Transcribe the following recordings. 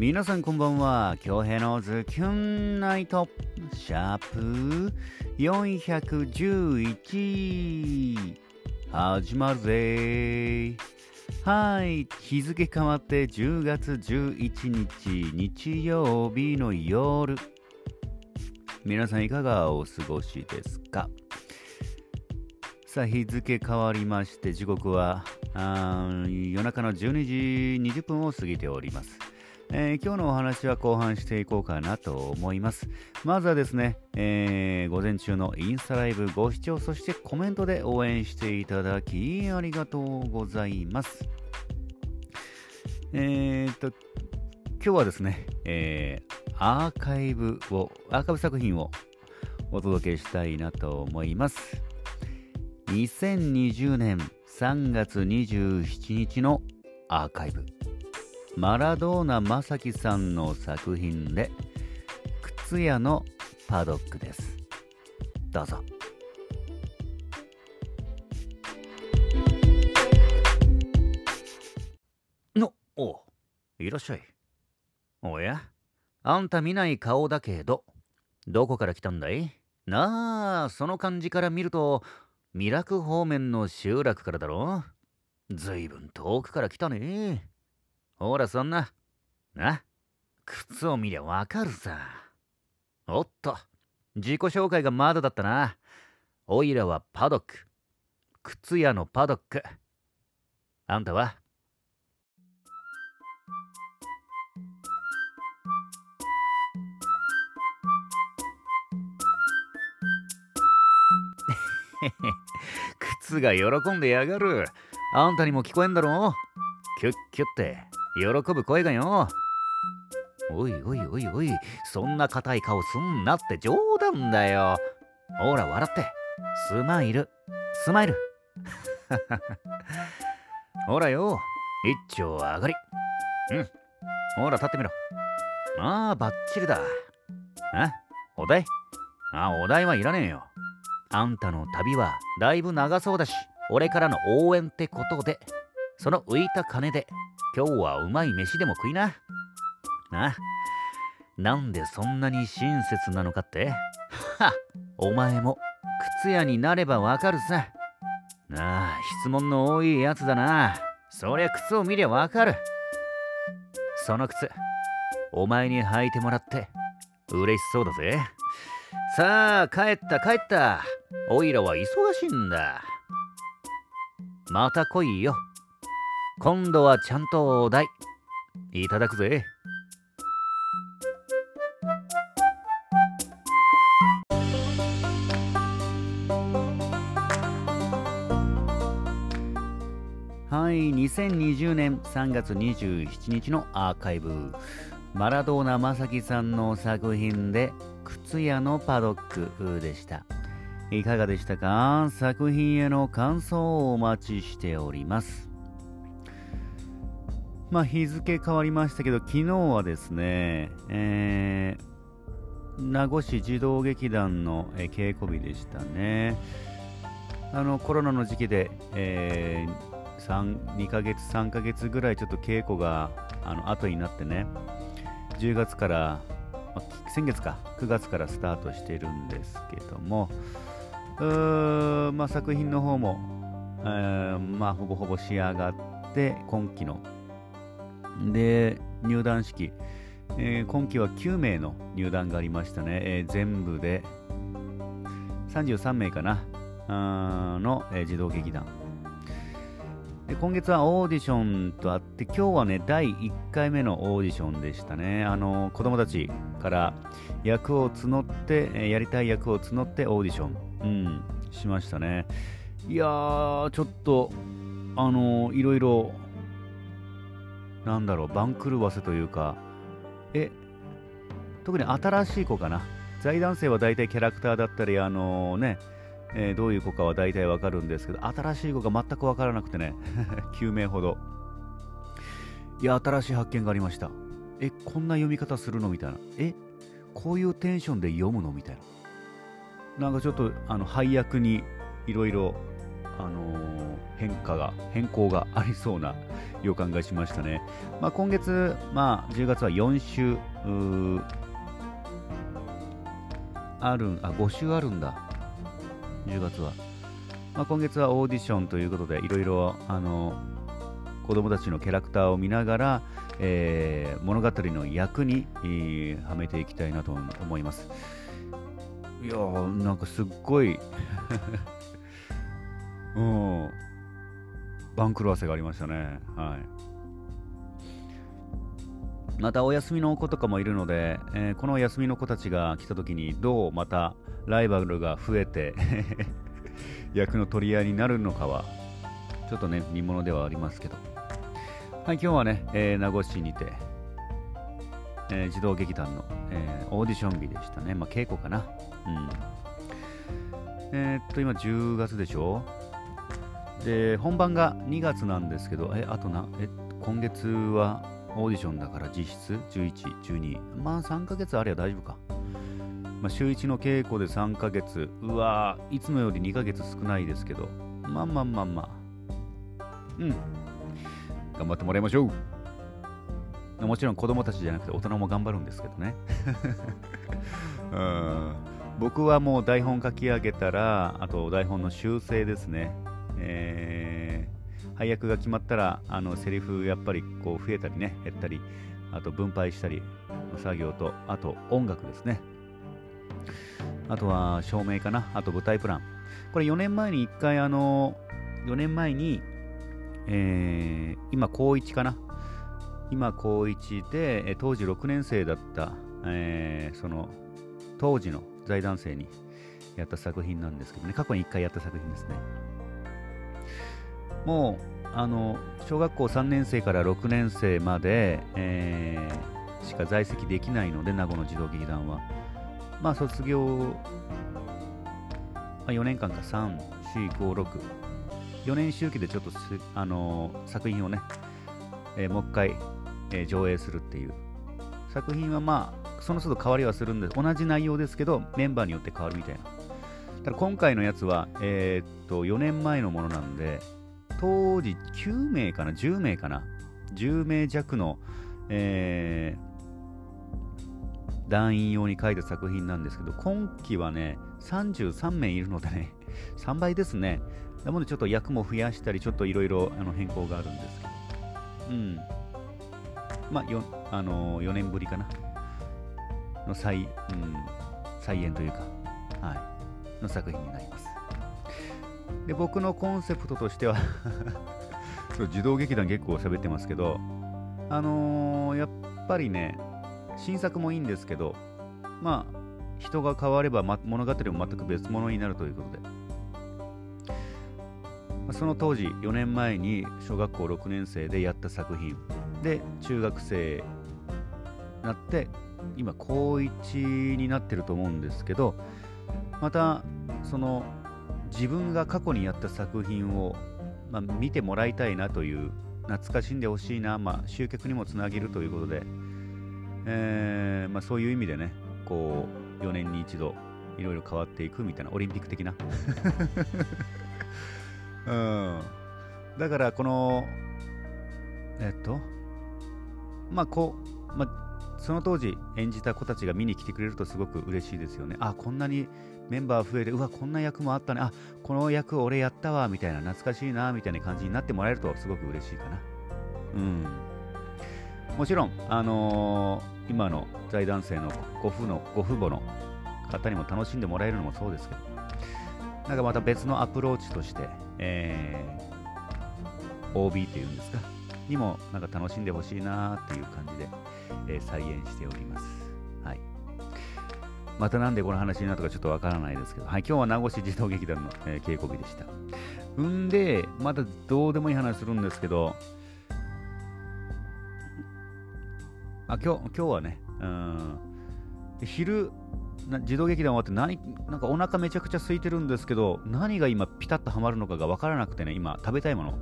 皆さんこんばんは。京平のズキュンナイトシャープ411始まるぜ。はい。日付変わって10月11日日曜日の夜。皆さんいかがお過ごしですか？さあ日付変わりまして時刻は夜中の12時20分を過ぎております、えー、今日のお話は後半していこうかなと思います。まずはですね、えー、午前中のインスタライブご視聴そしてコメントで応援していただきありがとうございます。えー、っと今日はですね、えー、アーカイブをアーカイブ作品をお届けしたいなと思います。2020年3月27日のアーカイブ。マラドーナ正樹さんの作品で靴屋のパドックです。どうぞ。のおいらっしゃい。おや？あんた見ない顔だけどどこから来たんだい？なあその感じから見るとミラク方面の集落からだろ？ずいぶん遠くから来たね。ほらそんな。な、靴を見りゃわかるさ。おっと、自己紹介がまだだったな。おいらはパドック。靴屋のパドック。あんたは？靴が喜んでやがる。あんたにも聞こえんだろキュッキュって喜ぶ声がよ。おいおいおいおい、そんな硬い顔すんなって冗談だよ。ほら笑って。スマイル。スマイル。ほらよ、一丁上がり。うん。ほら立ってみろ。ああ、バッチリだ。あお題？あ、お題はいらねえよ。あんたの旅はだいぶ長そうだし、俺からの応援ってことで、その浮いた金で今日はうまい飯でも食いな。な、なんでそんなに親切なのかって？はお前も靴屋になればわかるさ。なあ、質問の多いやつだな。そりゃ靴を見りゃわかる。その靴、お前に履いてもらって嬉しそうだぜ。さあ、帰った帰った。おいらは忙しいんだ。また来いよ。今度はちゃんとお題。いただくぜ。はい、2020年3月27日のアーカイブ。マラドーナ正樹さんの作品で靴屋のパドックでした。いかがでしたか？作品への感想をお待ちしております。まあ、日付変わりましたけど、昨日はですね、えー、名護市児童劇団の、稽古日でしたね。あのコロナの時期で、えー、2ヶ月、3ヶ月ぐらいちょっと稽古があの後になってね、10月から、まあ、先月か、9月からスタートしてるんですけども、まあ、作品の方も、えー、まあ、ほぼほぼ仕上がって今期ので入団式、えー、今期は9名の入団がありましたね、えー、全部で33名かな。の、えー、児童劇団。で今月はオーディションとあって今日はね第1回目のオーディションでしたね。あの子供たちから役を募って、えやりたい役を募ってオーディションうん、しましたね。いやー、ちょっと、あの、いろいろ、なんだろう、番狂わせというか、え、特に新しい子かな。財団生は大体キャラクターだったり、あのー、ね、えー、どういう子かは大体わかるんですけど、新しい子が全くわからなくてね、9名ほど。いや、新しい発見がありました。え、こんな読み方するのみたいな。え、こういうテンションで読むのみたいな。なんかちょっとあの配役にいろいろあのー、変化が、変更がありそうな予感がしましたね。まあ、今月、まあ、10月は4週、ある、あ、5週あるんだ。10月は。まあ、今月はオーディションということで、いろいろ、あの、子供たちのキャラクターを見ながら、えー、物語の役に、えー、はめていきたいなと思います。いやー、なんかすっごいうん、番狂わせがありましたね。はい。またお休みの子とかもいるので、えー、このお休みの子たちが来た時にどうまたライバルが増えて 役の取り合いになるのかはちょっとね見ものではありますけど。はい今日はね、えー、名護市にて、えー、児童劇団の、えー、オーディション日でしたね。まあ稽古かな。うん。えー、っと今10月でしょ？で本番が2月なんですけどえあとなえ今月はオーディションだから実質？11、12まあ3ヶ月あれば大丈夫か、まあ、週1の稽古で3ヶ月。うわいつもより2ヶ月少ないですけど。まあまあまあまあ。うん。頑張ってもらいましょう。もちろん子供たちじゃなくて大人も頑張るんですけどね。うん。僕はもう台本書き上げたらあと台本の修正ですね。えー、配役が決まったらあのセリフやっぱりこう増えたりね減ったりあと分配したりの作業とあと音楽ですね。あとは照明かな。あと舞台プラン。これ4年前に1回あの4年前に、えー、今高1かな。今高1で当時6年生だった、えー、その当時の財団生にやった作品なんですけどね。過去に1回やった作品ですね。もうあの小学校3年生から6年生まで、えー、しか在籍できないので名護の児童劇団は。まあ卒業、まあ、4年間か。3、4、5、6 4年周期でちょっとあの作品をね、えー、もう一回、えー、上映するっていう。作品はまあその都度変わりはするんで同じ内容ですけどメンバーによって変わるみたいな。ただ今回のやつは、えー、っと4年前のものなんで当時9名かな、10名かな、10名弱の、えー、団員用に書いた作品なんですけど、今期はね、33名いるのでね、3倍ですね。なのでちょっと役も増やしたり、ちょっといろいろ変更があるんですけど、うん。まあ、よあのー、4年ぶりかな。の再、うん、再演というか、はい、の作品になります。で僕のコンセプトとしてはそう児童劇団結構喋ってますけどあのー、やっぱりね新作もいいんですけどまあ人が変われば、ま、物語も全く別物になるということで、まその当時4年前に小学校6年生でやった作品。で中学生になって今高1になってると思うんですけどまたその自分が過去にやった作品を、まあ、見てもらいたいなという懐かしんでほしいな、まあ、集客にもつなげるということで、えーまあ、そういう意味でねこう4年に一度いろいろ変わっていくみたいなオリンピック的な、うん、だからこのえっとまあこう、まあ、その当時演じた子たちが見に来てくれるとすごく嬉しいですよね。あこんなにメンバー増えて、うわ、こんな役もあったね、あこの役俺やったわ、みたいな、懐かしいな、みたいな感じになってもらえるとすごく嬉しいかな。うん。もちろん、あのー、今の財団生のご父のご父母の方にも楽しんでもらえるのもそうですけど、なんかまた別のアプローチとして、えー、OB っていうんですか、にもなんか楽しんでほしいなっていう感じで、えー、再現しております。またなんでこの話になったかちょっとわからないですけど、はい、今日は名護市児童劇団の、えー、稽古日でした。うんで、またどうでもいい話するんですけど、あ今日今日はね、うん、昼、児童劇団終わって何、なんかお腹めちゃくちゃ空いてるんですけど、何が今ピタッとはまるのかがわからなくてね、今食べたいもの。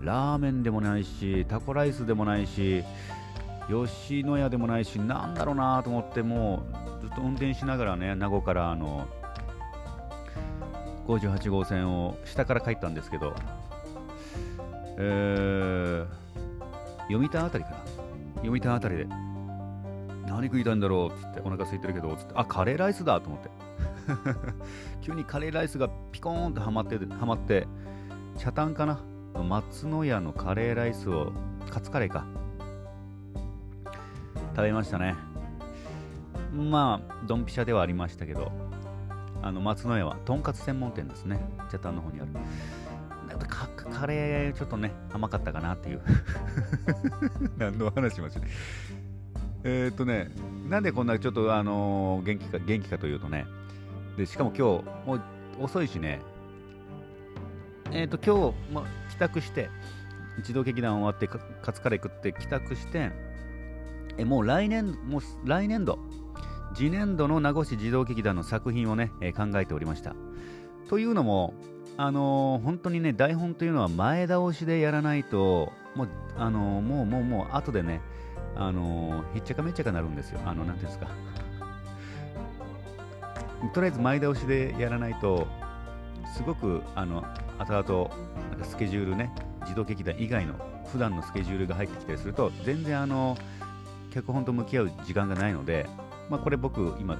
ラーメンでもないし、タコライスでもないし、吉野家でもないし、なんだろうなと思って、もうずっと運転しながらね、名護からあの58号線を下から帰ったんですけど、えー、読谷あたりかな。読谷あたりで何食いたいんだろうっつってお腹空いてるけどつってあカレーライスだと思って。急にカレーライスがピコーンとはまってはまって茶炭かな。松の屋のカレーライスをカツカレーか。食べましたね。まあドンピシャではありましたけどあの松の屋はとんかつ専門店ですね。茶炭の方にある。カカレーちょっとね甘かったかなっていう。何の話もしない。えー、っとねなんでこんなちょっとあのー、元気か元気かというとねでしかも今日もう遅いしね。えー、っと今日、ま、帰宅して一度劇団終わってカツカレー食って帰宅してえもう来年もう来年度。次年度の名護市児童劇団の作品をね、え、考えておりました。というのもあのー、本当にね台本というのは前倒しでやらないともうあのー、もうもうもう後でねあのひっちゃかめっちゃかなるんですよ。あのなんていうんですか。とりあえず前倒しでやらないとすごくあの後々なんかスケジュールね児童劇団以外の普段のスケジュールが入ってきたりすると全然あの脚本と向き合う時間がないので、まあ、これ僕今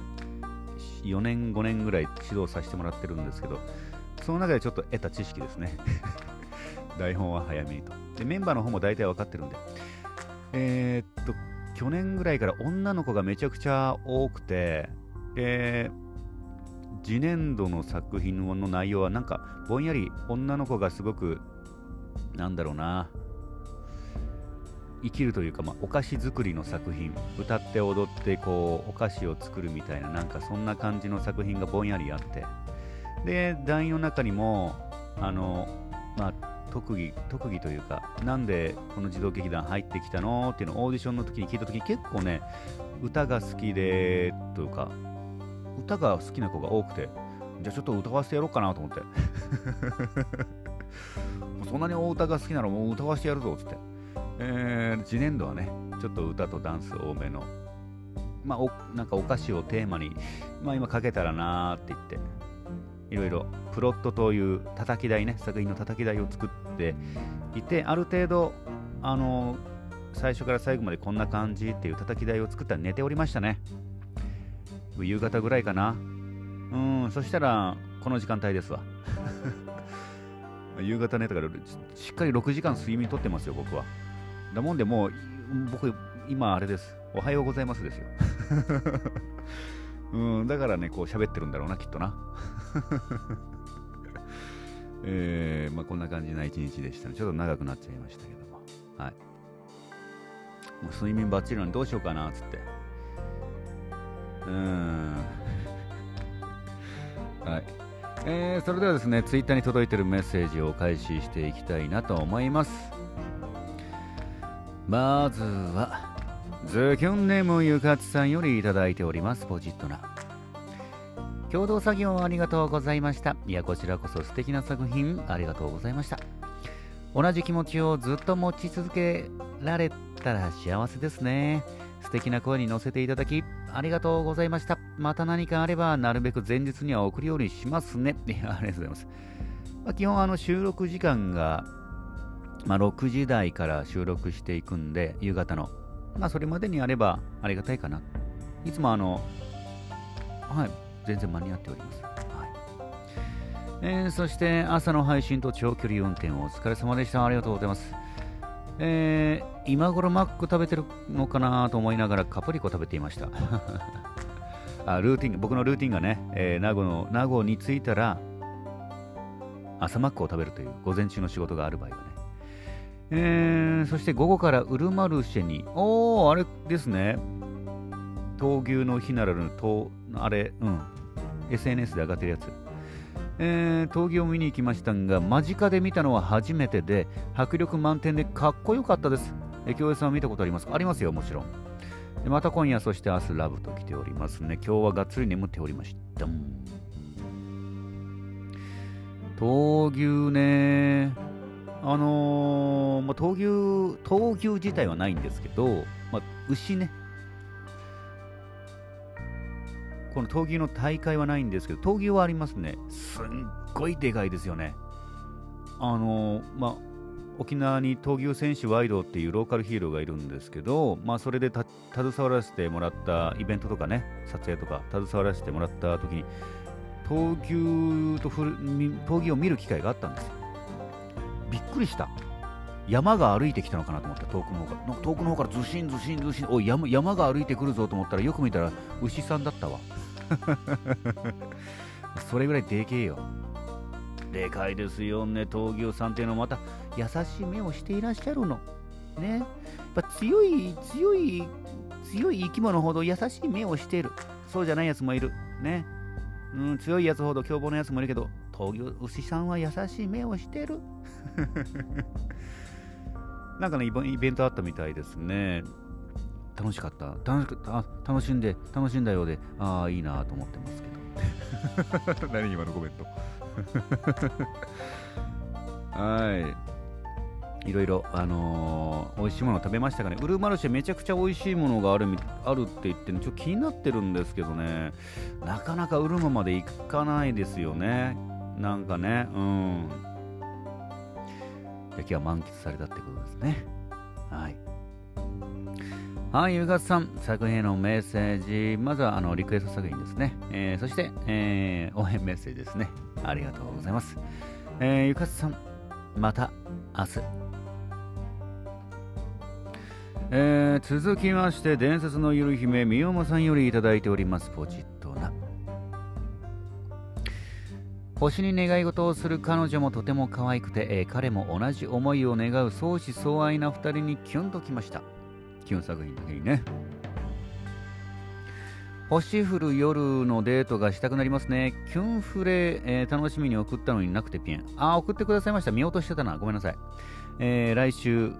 4年5年ぐらい指導させてもらってるんですけどその中でちょっと得た知識ですね。台本は早めにと。でメンバーの方も大体分かってるんで。えー、っと去年ぐらいから女の子がめちゃくちゃ多くてで次年度の作品の内容はなんかぼんやり女の子がすごくなんだろうな生きるというか、まあ、お菓子作りの作品歌って踊ってこうお菓子を作るみたいななんかそんな感じの作品がぼんやりあってで団員の中にもあの、まあ、特技特技というかなんでこの児童劇団入ってきたのっていうのをオーディションの時に聞いた時結構ね歌が好きでというか歌が好きな子が多くてじゃあちょっと歌わせてやろうかなと思って。そんなにお歌が好きならもう歌わせてやるぞっつって、えー、次年度はねちょっと歌とダンス多めのまあおなんかお菓子をテーマに、まあ、今かけたらなーって言っていろいろプロットという叩き台ね作品の叩き台を作っていてある程度あの最初から最後までこんな感じっていう叩き台を作ったら寝ておりましたね。夕方ぐらいかな。うんそしたらこの時間帯ですわ。夕方寝たからしっかり6時間睡眠とってますよ僕は。だもんでもう僕今あれですおはようございますですよ うん、だからね、こう喋ってるんだろうな、きっとな。えー、まあ、こんな感じな一日でしたね。ちょっと長くなっちゃいましたけども。はい。もう睡眠ばっちりなのにどうしようかな、つって。うん。はい。えー、それではですね、ツイッターに届いてるメッセージを開始していきたいなと思います。まずは、ズキュンネームゆかつさんよりいただいておりますポジットな。共同作業ありがとうございました。いやこちらこそ素敵な作品ありがとうございました。同じ気持ちをずっと持ち続けられたら幸せですね。素敵な声に乗せていただきありがとうございました。また何かあればなるべく前日には送るようにしますね。い やありがとうございます、ま、基本あの収録時間がまあ、6時台から収録していくんで夕方のまあ、それまでにあればありがたいかな。いつもあの、はい、全然間に合っております。はいえー、そして朝の配信と長距離運転お疲れ様でした。ありがとうございます。えー、今頃マック食べてるのかなと思いながらカプリコ食べていました。あルーティン、僕のルーティンがね、えー、名護の、名護に着いたら、朝マックを食べるという午前中の仕事がある場合はね、えー、そして午後からウルマルシェに、おー、あれですね。闘牛の日ならぬ、あれ、うん、SNS で上がってるやつ。えー、闘牛を見に行きましたが、間近で見たのは初めてで、迫力満点でかっこよかったです。え京平さんは見たことありますか？ありますよ、もちろん。でまた今夜、そして明日ラブと来ておりますね。今日はがっつり眠っておりました。闘牛ねあのー、まあ、闘牛、闘牛自体はないんですけど、まあ、牛ね。この闘牛の大会はないんですけど、闘牛はありますね。すんごいでかいですよね。あのまあ、沖縄に闘牛選手ワイドっていうローカルヒーローがいるんですけど、まあ、それで携わらせてもらったイベントとかね、撮影とか携わらせてもらった時に、闘牛と闘牛を見る機会があったんですよ。くりした。山が歩いてきたのかなと思った。遠くの方から。遠くの方からずしんずしんずしん。おい山山が歩いてくるぞと思ったらよく見たら牛さんだったわ。それぐらいでけえよ。でかいですよね。闘牛さんっていうのはまた優しい目をしていらっしゃるの。ね。やっぱ強い強い強い生き物ほど優しい目をしている。そうじゃないやつもいる。ね。うん強いやつほど凶暴なやつもいるけど闘牛牛さんは優しい目をしてるなんかね、イベントあったみたいですね。楽しかった。楽しかった楽しんで、楽しんだようで、ああ、いいなと思ってますけど。何今のコメントはい。いろいろ、あのー、美味しいもの食べましたかね。ウルマルシェめちゃくちゃ美味しいものがあるあるって言って、ね、ちょっと気になってるんですけどね、なかなかウルマまで行かないですよね。なんかね、うん。今日は満喫されたってことですね。はい。はい、ゆうかさん、作品へのメッセージ、まずはあのリクエスト作品ですね。えー、そして、えー、応援メッセージですね。ありがとうございます。えー、ゆかさん、また明日。えー、続きまして、伝説のゆる姫、みおまさんよりいただいております。ポチッとな。星に願い事をする彼女もとても可愛くて、えー、彼も同じ思いを願う相思相愛な2人にキュンときましたキュン作品だけにね星降る夜のデートがしたくなりますね。キュンフレ、えー、楽しみに送ったのになくてピン。あ、送ってくださいました。見落としてたな。ごめんなさい。えー、来週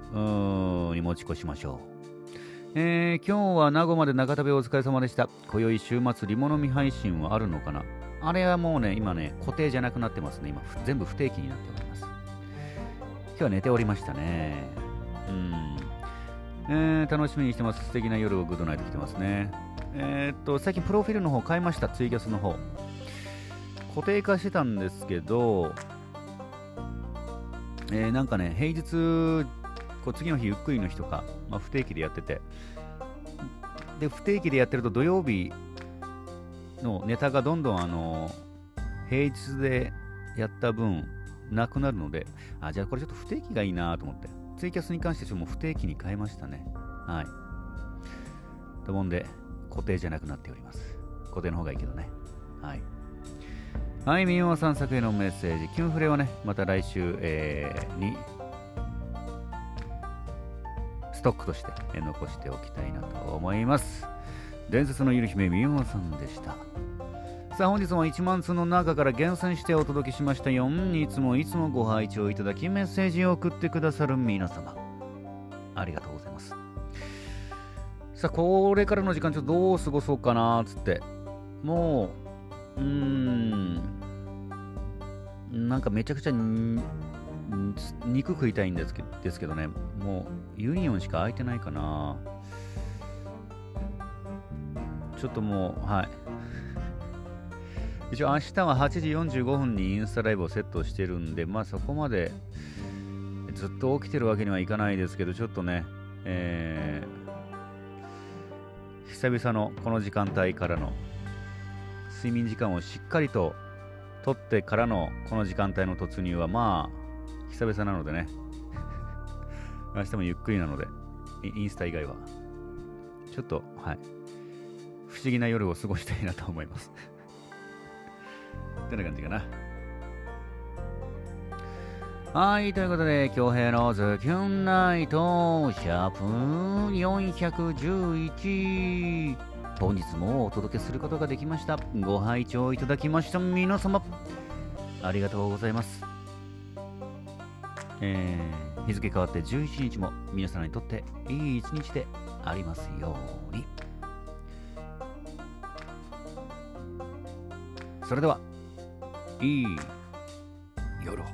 に持ち越しましょう。えー、今日は名護まで長旅お疲れ様でした。今宵週末、リモノミ配信はあるのかな？あれはもうね、今ね、固定じゃなくなってますね。今、全部不定期になっております。今日は寝ておりましたね。うん。えー、楽しみにしてます。素敵な夜をグッドナイト来てますね。えー、っと、最近プロフィールの方変えました。ツイキャスの方。固定化してたんですけど、えー、なんかね、平日、こう次の日ゆっくりの日とか、まあ、不定期でやってて、で、不定期でやってると土曜日のネタがどんどんあの平日でやった分なくなるので、あ、じゃあこれちょっと不定期がいいなと思って、ツイキャスに関してちょっともう不定期に変えましたね。はい。と思うんで、固定じゃなくなっております。固定の方がいいけどね。はい。はい、みよさん作へのメッセージ。キュンフレはね、また来週、えー、に、ストックとして残しておきたいなと思います。伝説のゆる姫みよさんでした。さあ本日も1万通の中から厳選してお届けしましたよ。いつもいつもご拝聴いただきメッセージを送ってくださる皆様。ありがとうございます。さあこれからの時間ちょっとどう過ごそうかなつって。もううーんなんかめちゃくちゃ肉食いたいんですけですけどね。もうユニオンしか空いてないかなちょっともう、はい。一応明日は8時45分にインスタライブをセットしてるんで、まあそこまでずっと起きてるわけにはいかないですけど、ちょっとね、えー、久々のこの時間帯からの睡眠時間をしっかりと取ってからのこの時間帯の突入はまあ久々なのでね。明日もゆっくりなのでインスタ以外は。ちょっとはい。不思議な夜を過ごしたいなと思います。ってな感じかな。はい、ということで、京平のズキュンナイト、シャープ411。本日もお届けすることができました。ご拝聴いただきました皆様、ありがとうございます。えー、日付変わって11日も皆様にとっていい一日でありますように。それでは、いい夜を。